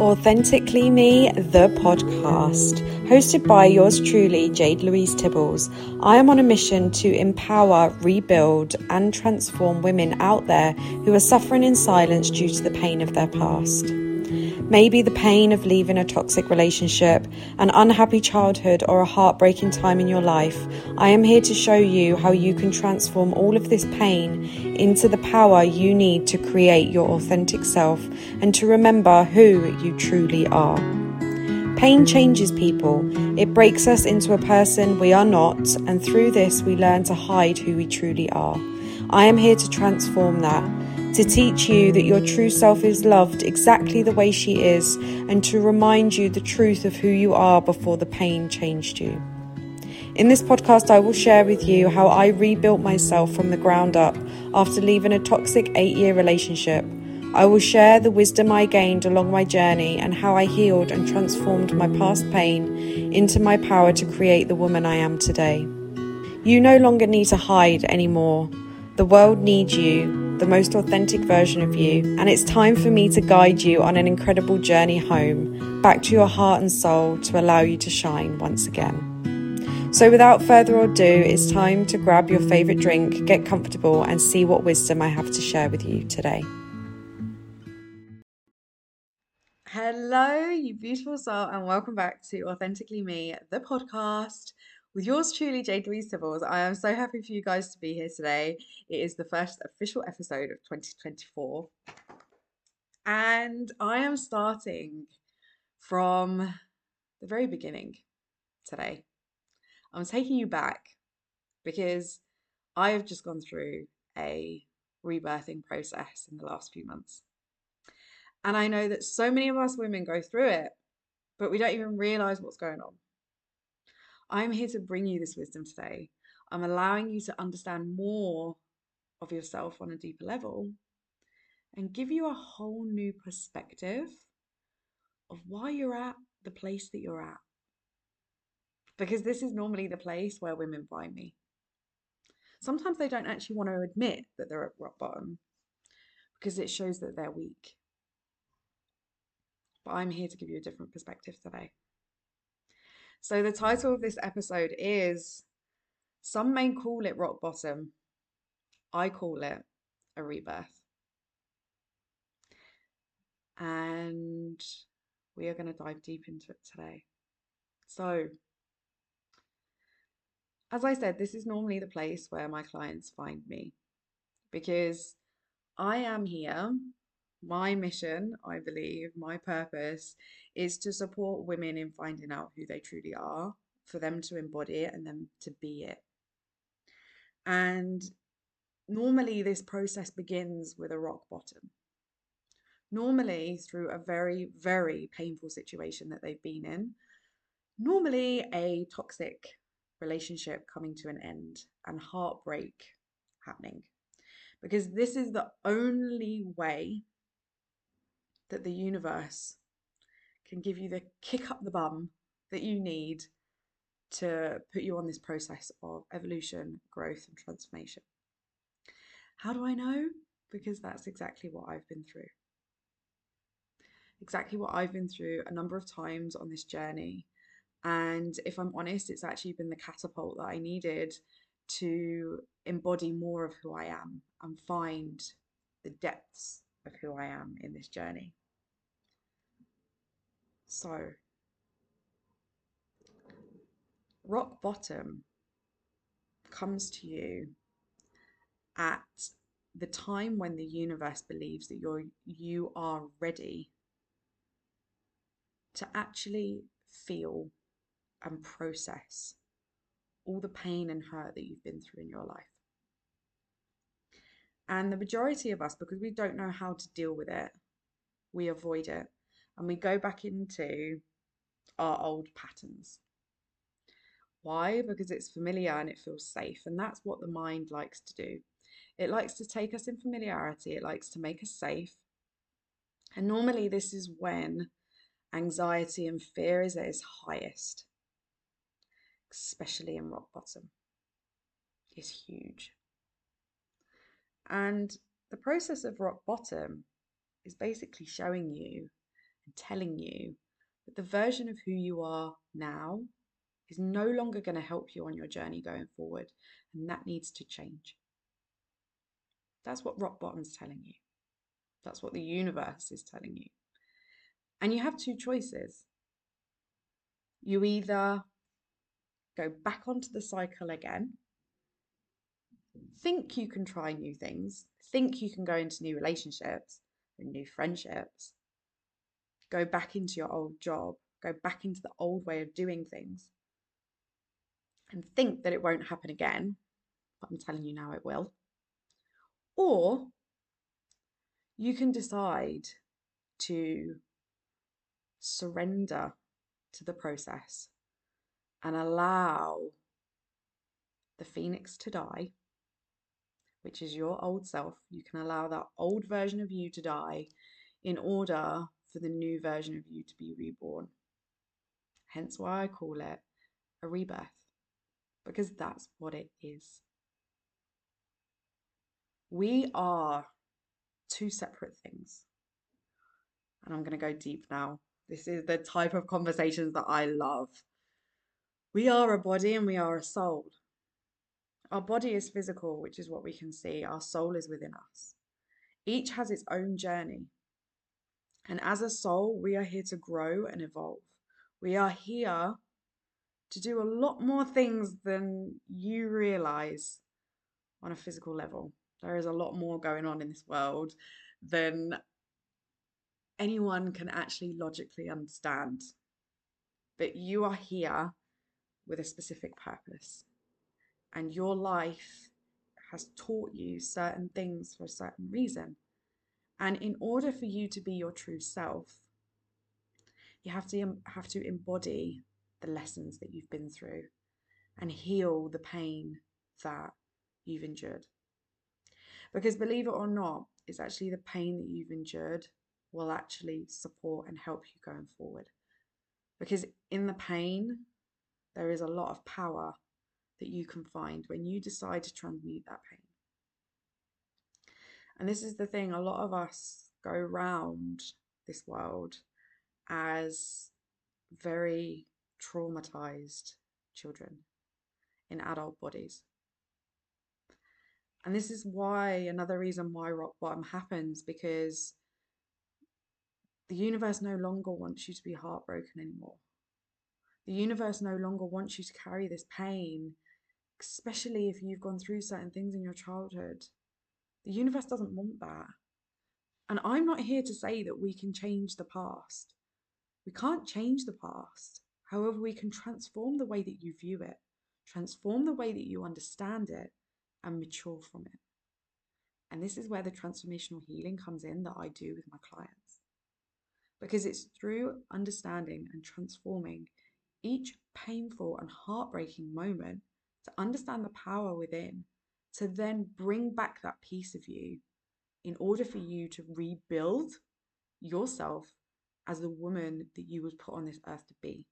Authentically Me, the podcast, hosted by yours truly, Jade Louise Tibbles. I am on a mission to empower, rebuild, and transform women out there who are suffering in silence due to the pain of their past. Maybe the pain of leaving a toxic relationship, an unhappy childhood, or a heartbreaking time in your life. I am here to show you how you can transform all of this pain into the power you need to create your authentic self and to remember who you truly are. Pain changes people. It breaks us into a person we are not, and through this, we learn to hide who we truly are. I am here to transform that to teach you that your true self is loved exactly the way she is, and to remind you the truth of who you are before the pain changed you. In this podcast, I will share with you how I rebuilt myself from the ground up after leaving a toxic eight year relationship. I will share the wisdom I gained along my journey and how I healed and transformed my past pain into my power to create the woman I am today. You no longer need to hide anymore. The world needs you the most authentic version of you, and it's time for me to guide you on an incredible journey home, back to your heart and soul to allow you to shine once again. So, without further ado, it's time to grab your favourite drink, get comfortable, and see what wisdom I have to share with you today. Hello, you beautiful soul, and welcome back to Authentically Me, the podcast with yours truly, Jade Louise Tibbles. I am so happy for you guys to be here today. It is the first official episode of 2024. And I am starting from the very beginning today. I'm taking you back because I have just gone through a rebirthing process in the last few months. And I know that so many of us women go through it, but we don't even realize what's going on. I'm here to bring you this wisdom today. I'm allowing you to understand more of yourself on a deeper level and give you a whole new perspective of why you're at the place that you're at. Because this is normally the place where women find me. Sometimes they don't actually want to admit that they're at rock bottom because it shows that they're weak. But I'm here to give you a different perspective today. So, the hmm. title of this episode is Some may call it rock bottom. I call it a rebirth. And we are going to dive deep into it today. So, as I said, this is normally the place where my clients find me because I am here my mission, I believe, my purpose is to support women in finding out who they truly are, for them to embody it and then to be it. And normally, this process begins with a rock bottom. Normally, through a very, very painful situation that they've been in. Normally, a toxic relationship coming to an end and heartbreak happening. Because this is the only way that the universe can give you the kick up the bum that you need to put you on this process of evolution, growth, and transformation. How do I know? Because that's exactly what I've been through. Exactly what I've been through a number of times on this journey. And if I'm honest, it's actually been the catapult that I needed to embody more of who I am and find the depths of who I am in this journey. So, rock bottom comes to you at the time when the universe believes that you're you are ready to actually feel and process all the pain and hurt that you've been through in your life. And the majority of us, because we don't know how to deal with it, we avoid it and we go back into our old patterns. Why? Because it's familiar and it feels safe. And that's what the mind likes to do. It likes to take us in familiarity, it likes to make us safe. And normally, this is when anxiety and fear is at its highest, especially in rock bottom. It's huge. And the process of rock bottom is basically showing you and telling you that the version of who you are now is no longer going to help you on your journey going forward, and that needs to change. That's what rock bottom's telling you. That's what the universe is telling you. And you have two choices. You either go back onto the cycle again, think you can try new things, think you can go into new relationships and new friendships, go back into your old job, go back into the old way of doing things, and think that it won't happen again, but I'm telling you now it will. Or you can decide to surrender to the process and allow the phoenix to die, which is your old self. You can allow that old version of you to die in order for the new version of you to be reborn. Hence why I call it a rebirth, because that's what it is. We are two separate things. And I'm going to go deep now. This is the type of conversations that I love. We are a body and we are a soul. Our body is physical, which is what we can see. Our soul is within us. Each has its own journey. And as a soul, we are here to grow and evolve. We are here to do a lot more things than you realize on a physical level. There is a lot more going on in this world than anyone can actually logically understand. But you are here with a specific purpose, and your life has taught you certain things for a certain reason. And in order for you to be your true self, you have to have to embody the lessons that you've been through and heal the pain that you've endured. Because believe it or not, it's actually the pain that you've endured will actually support and help you going forward. Because in the pain, there is a lot of power that you can find when you decide to transmute that pain. And this is the thing, a lot of us go around this world as very traumatized children in adult bodies. And this is why, another reason why rock bottom happens, because the universe no longer wants you to be heartbroken anymore. The universe no longer wants you to carry this pain, especially if you've gone through certain things in your childhood. The universe doesn't want that. And I'm not here to say that we can change the past. We can't change the past. However, we can transform the way that you view it, transform the way that you understand it, and mature from it. And this is where the transformational healing comes in that I do with my clients. Because it's through understanding and transforming each painful and heartbreaking moment to understand the power within, to then bring back that piece of you in order for mm. you to rebuild yourself as the woman that you was put on this earth to be.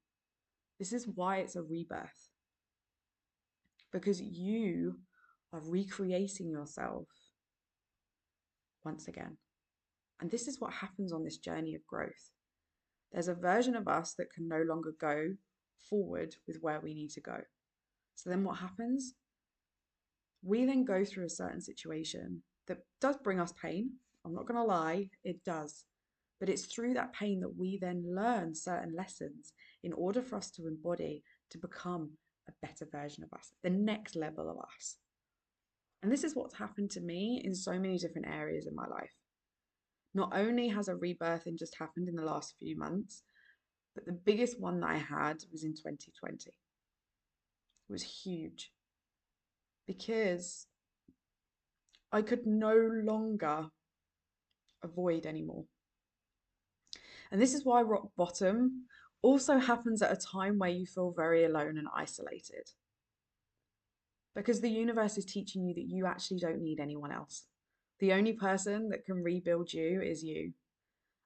This is why it's a rebirth. Because you are recreating yourself once again. And this is what happens on this journey of growth. There's a version of us that can no longer go forward with where we need to go. So then what happens? We then go through a certain situation that does bring us pain. I'm not going to lie, it does. But it's through that pain that we then learn certain lessons in order for us to embody to become a better version of us, the next level of us. And this is what's happened to me in so many different areas in my life. Not only has a rebirthing just happened in the last few months, but the biggest one that I had was in 2020. It was huge because I could no longer avoid anymore. And this is why rock bottom also happens at a time where you feel very alone and isolated because the universe is teaching you that you actually don't need anyone else. The only person that can rebuild you is you.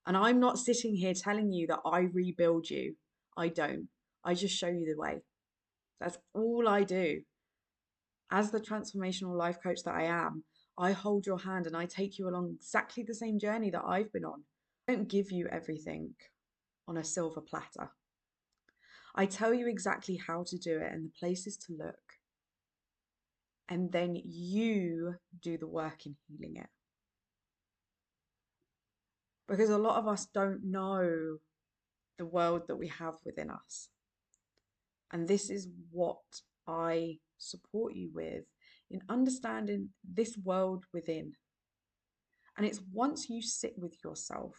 And I'm not sitting here telling you that I rebuild you. I don't. I just show you the way. That's all I do. As the transformational life coach that I am, I hold your hand and I take you along exactly the same journey that I've been on. I don't give you everything. on a silver platter. I tell you exactly how to do it and the places to look. And then you do the work in healing it. Because a lot of us don't know the world that we have within us. And this is what I support you with in understanding this world within. And it's once you sit with yourself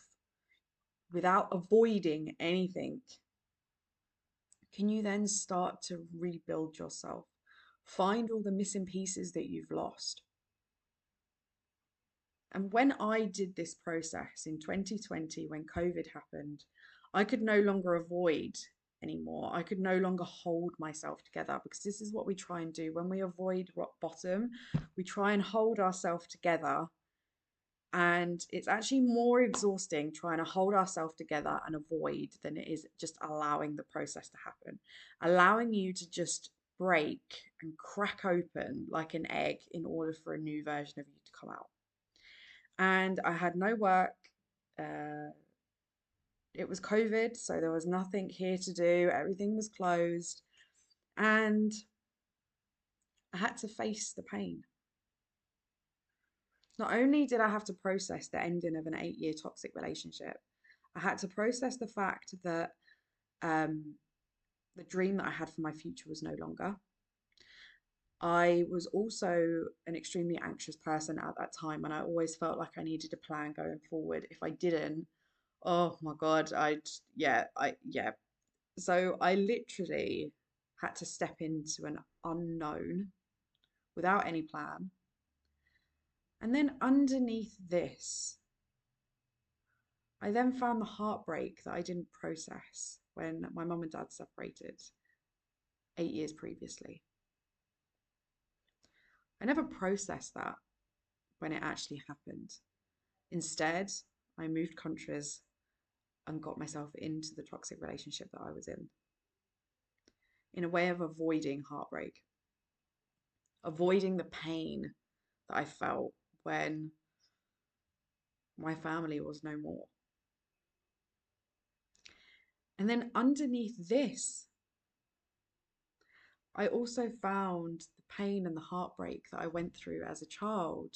without avoiding anything, can you then start to rebuild yourself? Find all the missing pieces that you've lost. And when I did this process in 2020, when COVID happened, I could no longer avoid anymore. I could no longer hold myself together because this is what we try and do. When we avoid rock bottom, we try and hold ourselves together. And it's actually more exhausting trying to hold ourselves together and avoid than it is just allowing the process to happen. Allowing you to just break and crack open like an egg in order for a new version of you to come out. And I had no work. Uh, it was COVID, so there was nothing here to do, everything was closed, and I had to face the pain. Not only did I have to process the ending of an eight year toxic relationship, I had to process the fact that um, the dream that I had for my future was no longer. I was also an extremely anxious person at that time, and I always felt like I needed a plan going forward. If I didn't, oh my god i'd yeah i yeah. So i literally had to step into an unknown without any plan. And then underneath this i then found the heartbreak that i didn't process when my mum and dad separated eight years previously. I never processed that when it actually happened. Instead I moved countries and got myself into the toxic relationship that I was in in a way of avoiding heartbreak, avoiding the pain that I felt when my family was no more. And then underneath this, I also found the pain and the heartbreak that I went through as a child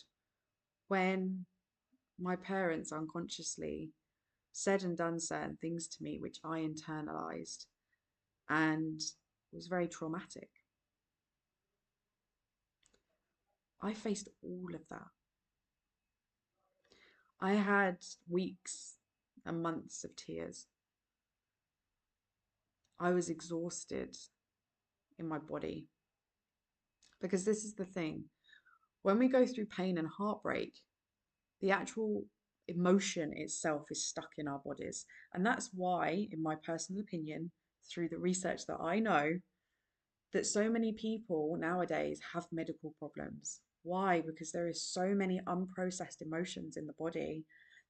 when my parents unconsciously said and done certain things to me which I internalized and was very traumatic. I faced all of that. I had weeks and months of tears. I was exhausted in my body. Because this is the thing when we go through pain and heartbreak, the actual emotion itself is stuck in our bodies. And that's why, in my personal opinion, through the research that I know, that so many people nowadays have medical problems. Why? Because there is so many unprocessed emotions in the body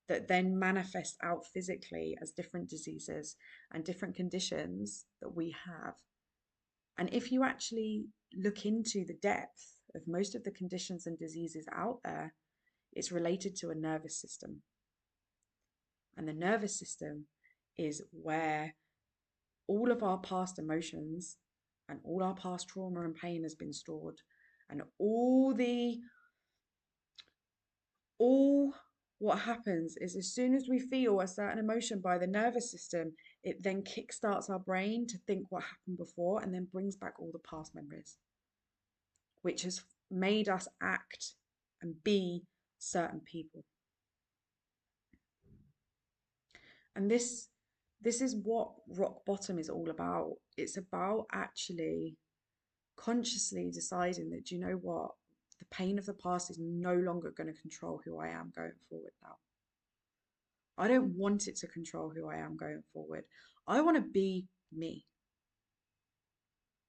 that then manifest out physically as different diseases and different conditions that we have. And if you actually look into the depth of most of the conditions and diseases out there, it's related to a nervous system. And the nervous system is where all of our past emotions and all our past trauma and pain has been stored. And all the, all what happens is as soon as we feel a certain emotion by the nervous system, it then kickstarts our brain to think what happened before and then brings back all the past memories, which has made us act and be certain people. And this this is what rock bottom is all about. It's about actually consciously deciding that, you know what, the pain of the past is no longer going to control who I am going forward now. I don't want it to control who I am going forward. I want to be me.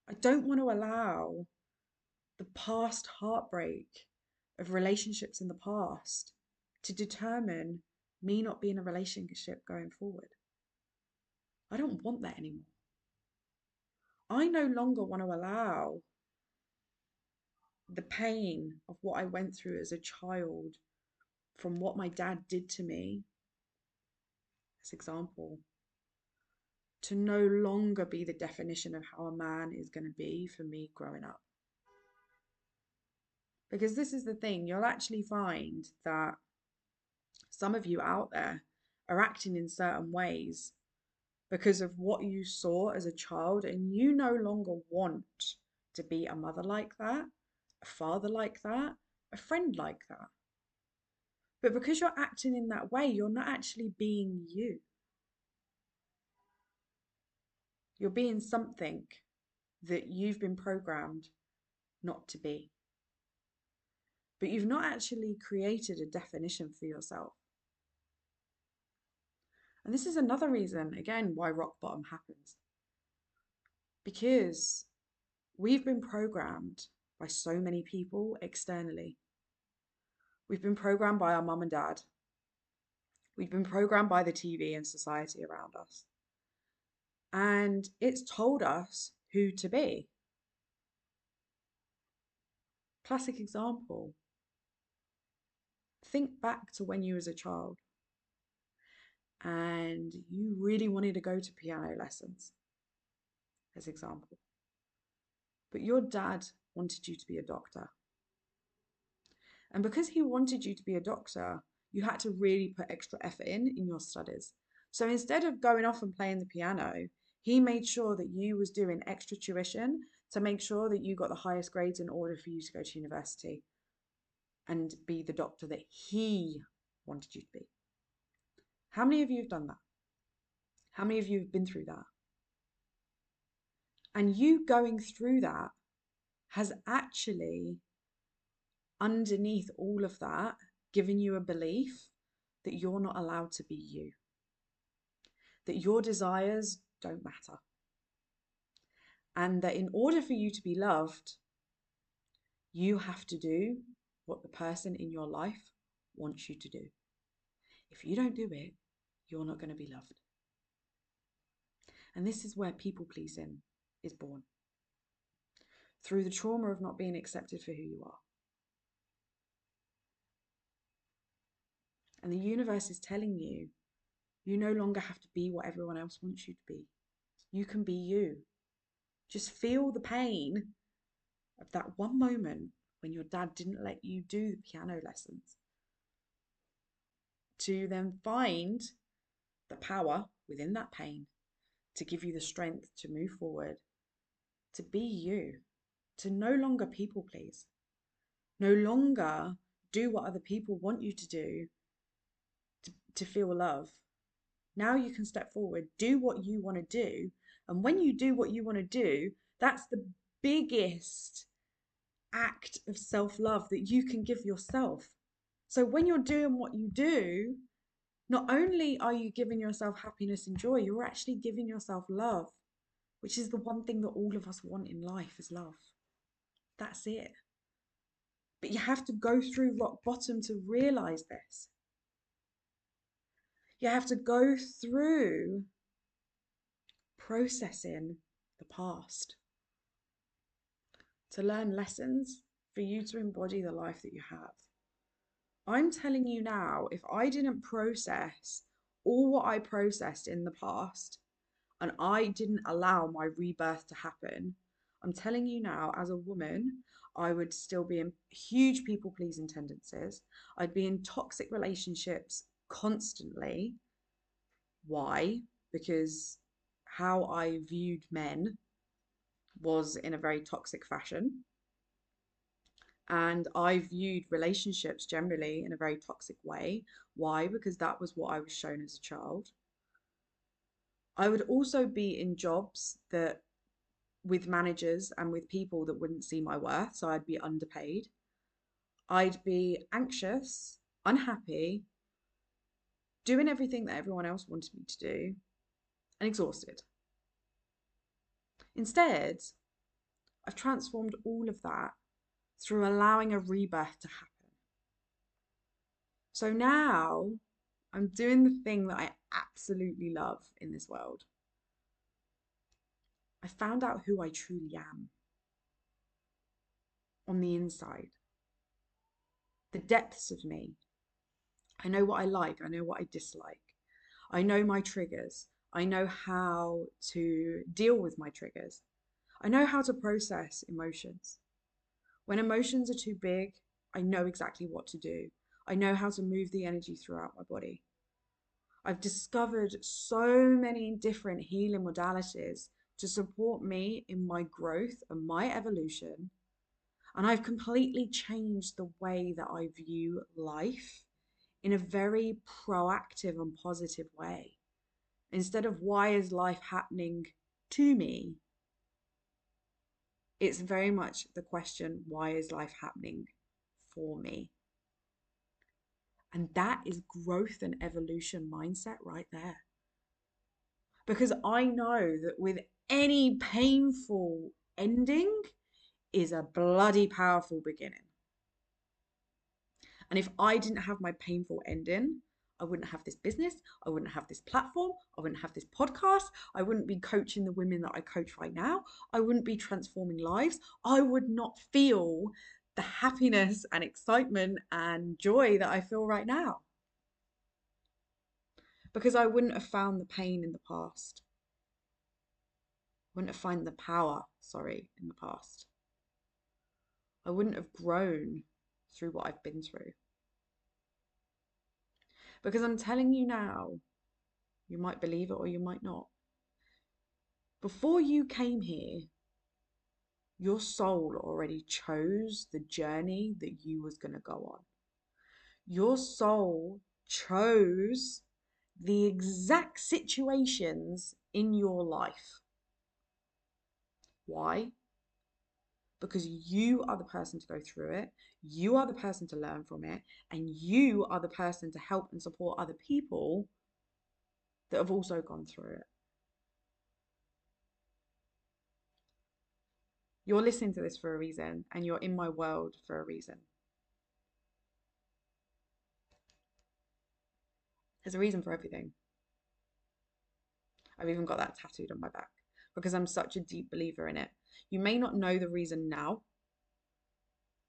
I don't want to allow the past heartbreak of relationships in the past to determine me not being a relationship going forward. I don't want that anymore. I no longer want to allow the pain of what I went through as a child from what my dad did to me, as example, to no longer be the definition of how a man is going to be for me growing up. Because this is the thing, you'll actually find that some of you out there are acting in certain ways because of what you saw as a child, and you no longer want to be a mother like that, a father like that, a friend like that. But because you're acting in that way, you're not actually being you. You're being something that you've been programmed not to be. But you've not actually created a definition for yourself. And this is another reason, again, why rock bottom happens. Because we've been programmed by so many people externally. We've been programmed by our mum and dad. We've been programmed by the TV and society around us. And it's told us who to be. Classic example. Think back to when you was a child and you really wanted to go to piano lessons, as example. But your dad wanted you to be a doctor. And because he wanted you to be a doctor, you had to really put extra effort in in your studies. So instead of going off and playing the piano, he made sure that you was doing extra tuition to make sure that you got the highest grades in order for you to go to university and be the doctor that he wanted you to be. How many of you have done that? How many of you have been through that? And you going through that has actually, underneath all of that, given you a belief that you're not allowed to be you, that your desires don't matter, and that in order for you to be loved, you have to do what the person in your life wants you to do. If you don't do it, you're not going to be loved. And this is where people pleasing is born through the trauma of not being accepted for who you are. And the universe is telling you you no longer have to be what everyone else wants you to be. You can be you. Just feel the pain of that one moment when your dad didn't let you do the piano lessons. To then find the power within that pain to give you the strength to move forward, to be you, to no longer people please, no longer do what other people want you to do to, to feel love. Now you can step forward, do what you want to do. And when you do what you want to do, that's the biggest act of self love that you can give yourself. So when you're doing what you do, not only are you giving yourself happiness and joy, you're actually giving yourself love, which is the one thing that all of us want in life is love. That's it. But you have to go through rock bottom to realize this. You have to go through processing the past to learn lessons for you to embody the life that you have. I'm telling you now, if I didn't process all what I processed in the past and I didn't allow my rebirth to happen, I'm telling you now, as a woman, I would still be in huge people pleasing tendencies. I'd be in toxic relationships constantly. Why? Because how I viewed men was in a very toxic fashion. And I viewed relationships generally in a very toxic way. Why? Because that was what I was shown as a child. I would also be in jobs that with managers and with people that wouldn't see my worth, so I'd be underpaid. I'd be anxious, unhappy, doing everything that everyone else wanted me to do, and exhausted. Instead, I've transformed all of that through allowing a rebirth to happen. So now I'm doing the thing that I absolutely love in this world. I found out who I truly am on the inside, the depths of me. I know what I like, I know what I dislike, I know my triggers, I know how to deal with my triggers. I know how to process emotions. When emotions are too big, I know exactly what to do. I know how to move the energy throughout my body. I've discovered so many different healing modalities to support me in my growth and my evolution. And I've completely changed the way that I view life in a very proactive and positive way. Instead of why is life happening to me, it's very much the question why is life happening for me? And that is growth and evolution mindset right there. Because I know that with any painful ending is a bloody powerful beginning. And if I didn't have my painful ending, I wouldn't have this business. I wouldn't have this platform. I wouldn't have this podcast. I wouldn't be coaching the women that I coach right now. I wouldn't be transforming lives. I would not feel the happiness and excitement and joy that I feel right now. Because I wouldn't have found the pain in the past. I wouldn't have found the power, sorry, in the past. I wouldn't have grown through what I've been through. Because I'm telling you now, you might believe it or you might not. Before you came here, your soul already chose the journey that you was going to go on. Your soul chose the exact situations in your life. Why? Because you are the person to go through it, you are the person to learn from it, and you are the person to help and support other people that have also gone through it. You're listening to this for a reason, and you're in my world for a reason. There's a reason for everything. I've even got that tattooed on my back because I'm such a deep believer in it. You may not know the reason now.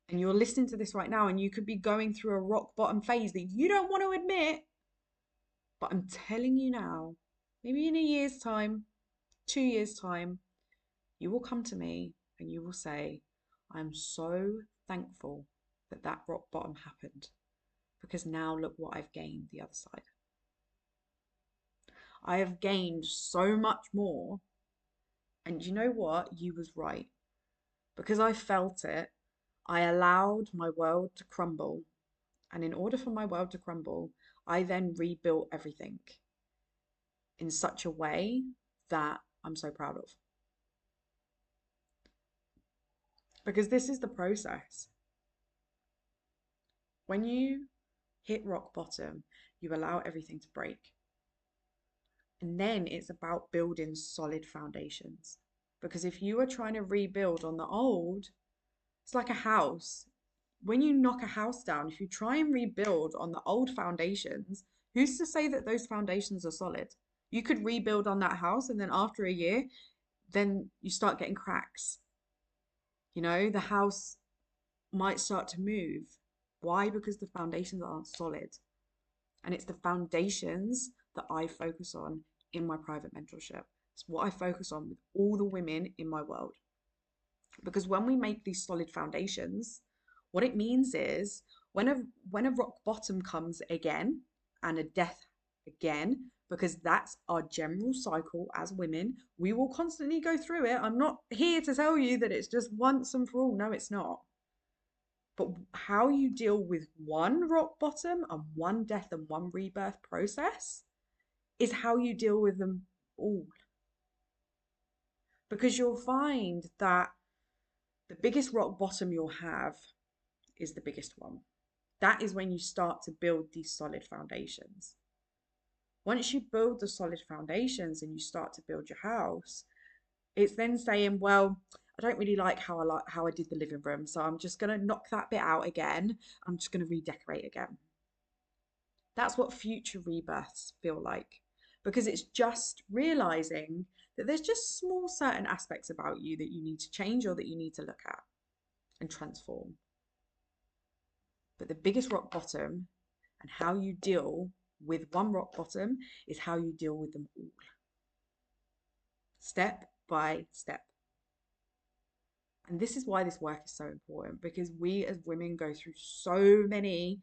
And you're listening to this right now, and you could be going through a rock bottom phase that you don't want to admit. But I'm telling you now, maybe in a year's time, two years' time, you will come to me and you will say, I'm so thankful that that rock bottom happened because now look what I've gained the other side. I have gained so much more and you know what? You was right. Because I felt it, I allowed my world to crumble. And in order for my world to crumble, I then rebuilt everything in such a way that I'm so proud of. Because this is the process. When you hit rock bottom, you allow everything to break. And then it's about building solid foundations. Because if you are trying to rebuild on the old, it's like a house. When you knock a house down, if you try and rebuild on the old foundations, who's to say that those foundations are solid? You could rebuild on that house, and then after a year, then you start getting cracks. You know, the house might start to move. Why? Because the foundations aren't solid. And it's the foundations that I focus on in my private mentorship. It's what I focus on with all the women in my world. Because when we make these solid foundations, what it means is when a when a rock bottom comes again and a death again, because that's our general cycle as women, we will constantly go through it. I'm not here to tell you that it's just once and for all. No, it's not. But how you deal with one rock bottom and one death and one rebirth process is how you deal with them all. Because you'll find that the biggest rock bottom you'll have is the biggest one. That is when you start to build these solid foundations. Once you build the solid foundations and you start to build your house, it's then saying, well, I don't really like how I like how I did the living room, so I'm just gonna knock that bit out again. I'm just gonna redecorate again. That's what future rebirths feel like because it's just realizing that there's just small certain aspects about you that you need to change or that you need to look at and transform. But the biggest rock bottom and how you deal with one rock bottom is how you deal with them all. step by step. And this is why this work is so important because we as women go through so many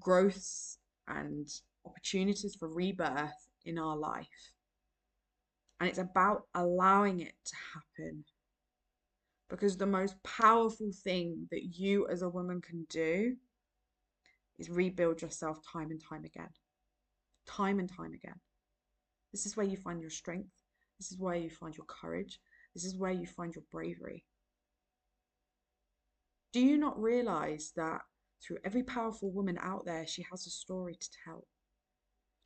growths and opportunities for rebirth in our life. And it's about allowing it to happen. Because the most powerful thing that you as a woman can do is rebuild yourself time and time again. Time and time again. This is where you find your strength. This is where you find your courage. This is where you find your bravery. Do you not realize that through every powerful woman out there, she has a story to tell?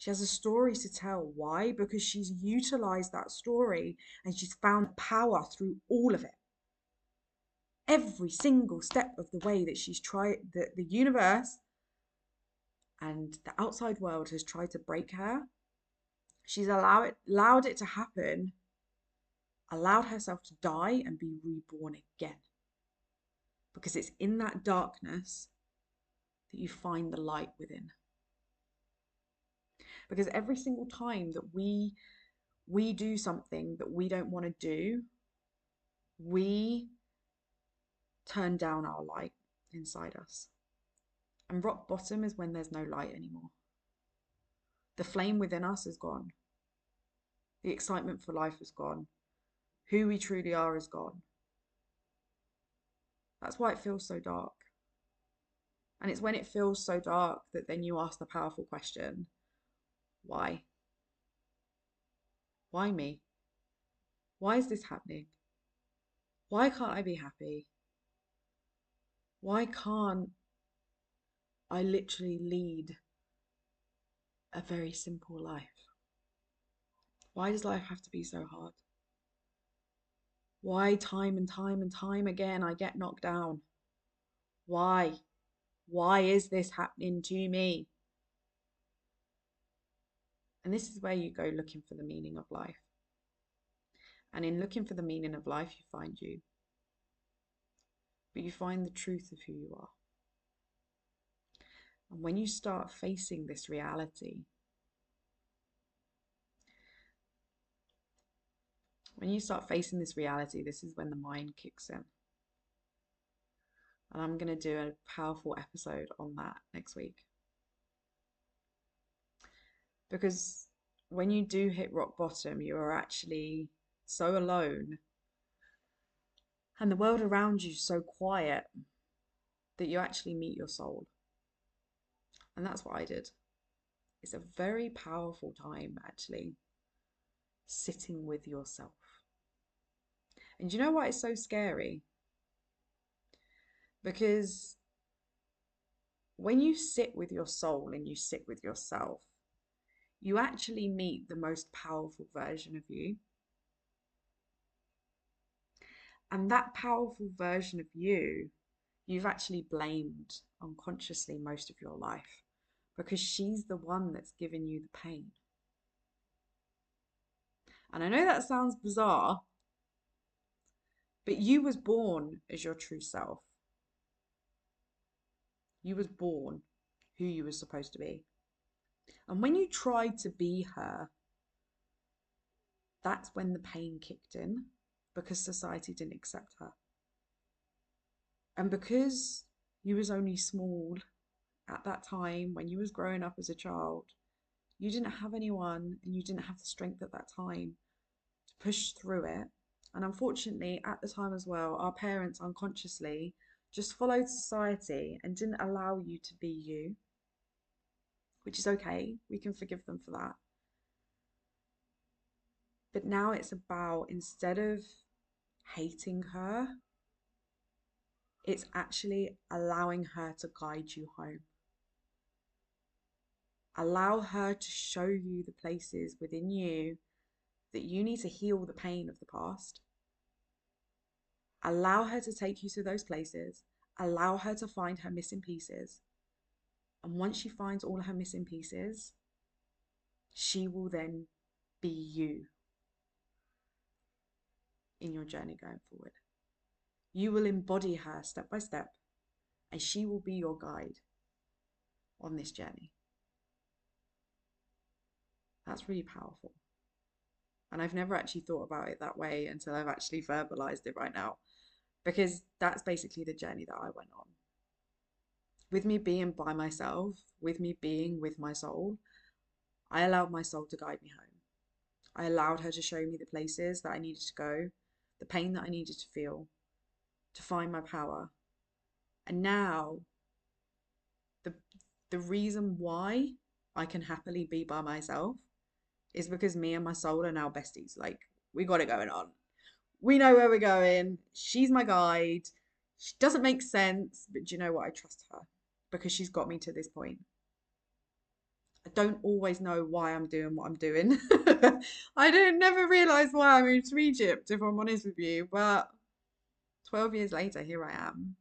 She has a story to tell. Why? Because she's utilized that story and she's found power through all of it. Every single step of the way that she's tried, the, the universe and the outside world has tried to break her, she's allowed it, allowed it to happen, allowed herself to die and be reborn again because it's in that darkness that you find the light within. Because every single time that we we do something that we don't want to do, we turn down our light inside us. And rock bottom is when there's no light anymore. The flame within us is gone. The excitement for life is gone. Who we truly are is gone. That's why it feels so dark. And it's when it feels so dark that then you ask the powerful question why? Why me? Why is this happening? Why can't I be happy? Why can't I literally lead a very simple life? Why does life have to be so hard? Why time and time and time again I get knocked down? Why? Why is this happening to me? And this is where you go looking for the meaning of life. And in looking for the meaning of life, you find you. But you find the truth of who you are. And when you start facing this reality, When you start facing this reality, this is when the mind kicks in. And I'm going to do a powerful episode on that next week. Because when you do hit rock bottom, you are actually so alone and the world around you so quiet that you actually meet your soul. And that's what I did. It's a very powerful time, actually, sitting with yourself. And you know why it's so scary? Because when you sit with your soul and you sit with yourself, you actually meet the most powerful version of you. And that powerful version of you, you've actually blamed unconsciously most of your life because she's the one that's given you the pain. And I know that sounds bizarre, but you was born as your true self. You was born who you were supposed to be. And when you tried to be her, that's when the pain kicked in because society didn't accept her. And because you was only small at that time when you was growing up as a child, you didn't have anyone and you didn't have the strength at that time to push through it and unfortunately, at the time as well, our parents unconsciously just followed society and didn't allow you to be you, which is okay. We can forgive them for that. But now it's about instead of hating her, it's actually allowing her to guide you home. Allow her to show you the places within you that you need to heal the pain of the past. Allow her to take you to those places. Allow her to find her missing pieces. And once she finds all her missing pieces, she will then be you in your journey going forward. You will embody her step by step, and she will be your guide on this journey. That's really powerful. And I've never actually thought about it that way until I've actually verbalized it right now. Because that's basically the journey that I went on. With me being by myself, with me being with my soul, I allowed my soul to guide me home. I allowed her to show me the places that I needed to go, the pain that I needed to feel, to find my power. And now, the, the reason why I can happily be by myself is because me and my soul are now besties. Like, we got it going on. We know where we're going. She's my guide. She doesn't make sense, but do you know what? I trust her because she's got me to this point. I don't always know why I'm doing what I'm doing. I don't never realize why I moved to Egypt, if I'm honest with you. But 12 years later, here I am.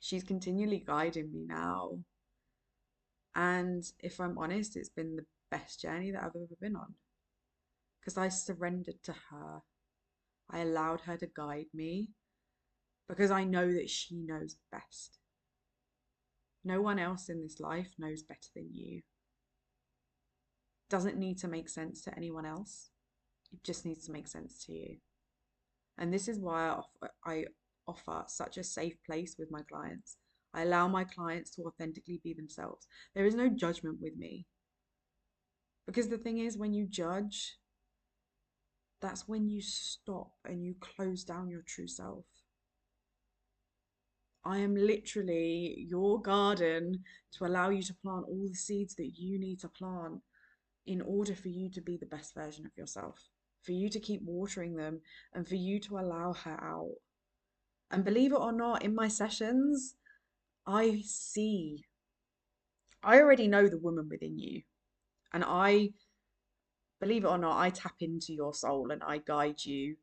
She's continually guiding me now. And if I'm honest, it's been the best journey that I've ever been on. Because I surrendered to her. I allowed her to guide me because I know that she knows best. No one else in this life knows better than you. Doesn't need to make sense to anyone else. It just needs to make sense to you. And this is why I offer, I offer such a safe place with my clients. I allow my clients to authentically be themselves. There is no judgment with me. Because the thing is, when you judge, that's when you stop and you close down your true self. I am literally your garden to allow you to plant all the seeds that you need to plant in order for you to be the best version of yourself, for you to keep watering them, and for you to allow her out. And believe it or not, in my sessions, I see, I already know the woman within you. And I, believe it or not, I tap into your soul and I guide you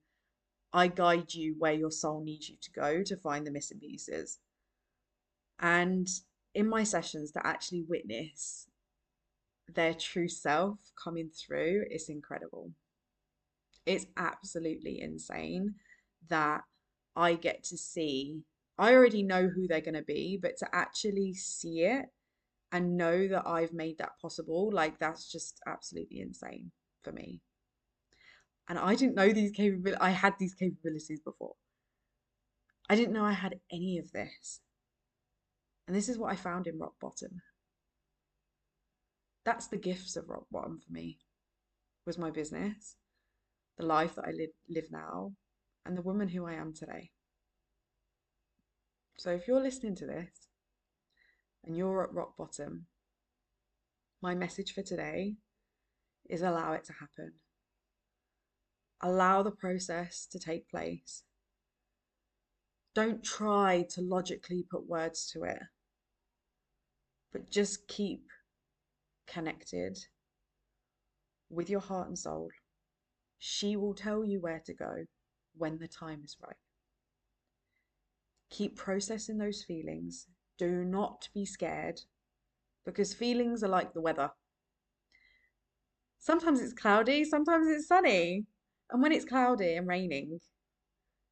I guide you where your soul needs you to go to find the missing pieces. And in my sessions, to actually witness their true self coming through, it's incredible. It's absolutely insane that I get to see. I already know who they're going to be, but to actually see it and know that I've made that possible, like that's just absolutely insane for me and I didn't know these capabilities. I had these capabilities before. I didn't know I had any of this. And this is what I found in rock bottom. That's the gifts of rock bottom for me. Was my business, the life that I live, live now, and the woman who I am today. So if you're listening to this and you're at rock bottom, my message for today is allow it to happen. Allow the process to take place. Don't try to logically put words to it, but just keep connected with your heart and soul. She will tell you where to go when the time is right. Keep processing those feelings. Do not be scared because feelings are like the weather. Sometimes it's cloudy, sometimes it's sunny. And when it's cloudy and raining,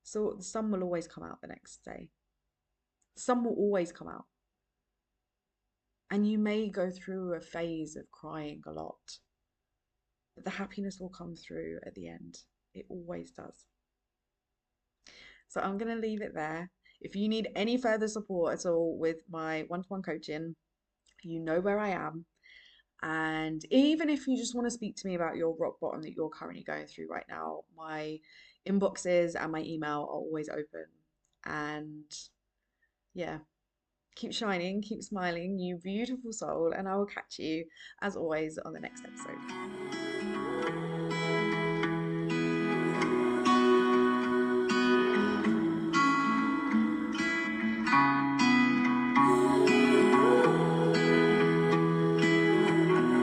so the sun will always come out the next day. The sun will always come out. And you may go through a phase of crying a lot, but the happiness will come through at the end. It always does. So I'm going to leave it there. If you need any further support at all with my one to one coaching, you know where I am. And even if you just want to speak to me about your rock bottom that you're currently going through right now, my inboxes and my email are always open. And yeah, keep shining, keep smiling, you beautiful soul. And I will catch you, as always, on the next episode.